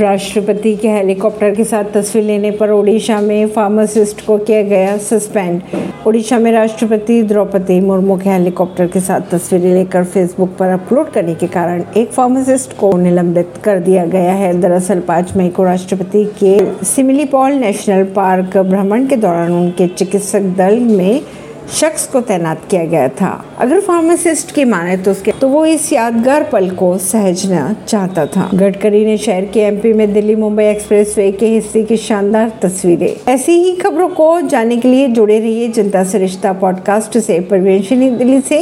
राष्ट्रपति के हेलीकॉप्टर के साथ तस्वीर लेने पर ओडिशा में फार्मासिस्ट को किया गया सस्पेंड। ओडिशा में राष्ट्रपति द्रौपदी मुर्मू के हेलीकॉप्टर के साथ तस्वीरें लेकर फेसबुक पर अपलोड करने के कारण एक फार्मासिस्ट को निलंबित कर दिया गया है। दरअसल पाँच मई को राष्ट्रपति के सिमिलीपॉल नेशनल पार्क भ्रमण के दौरान उनके चिकित्सक दल में शख्स को तैनात किया गया था। अगर फार्मासिस्ट की माने तो उसके तो वो इस यादगार पल को सहजना चाहता था। गडकरी ने शहर के एमपी में दिल्ली मुंबई एक्सप्रेस वे के हिस्से की शानदार तस्वीरें। ऐसी ही खबरों को जानने के लिए जुड़े रहिए जनता सरिश्ता पॉडकास्ट से। परवीन दिल्ली से।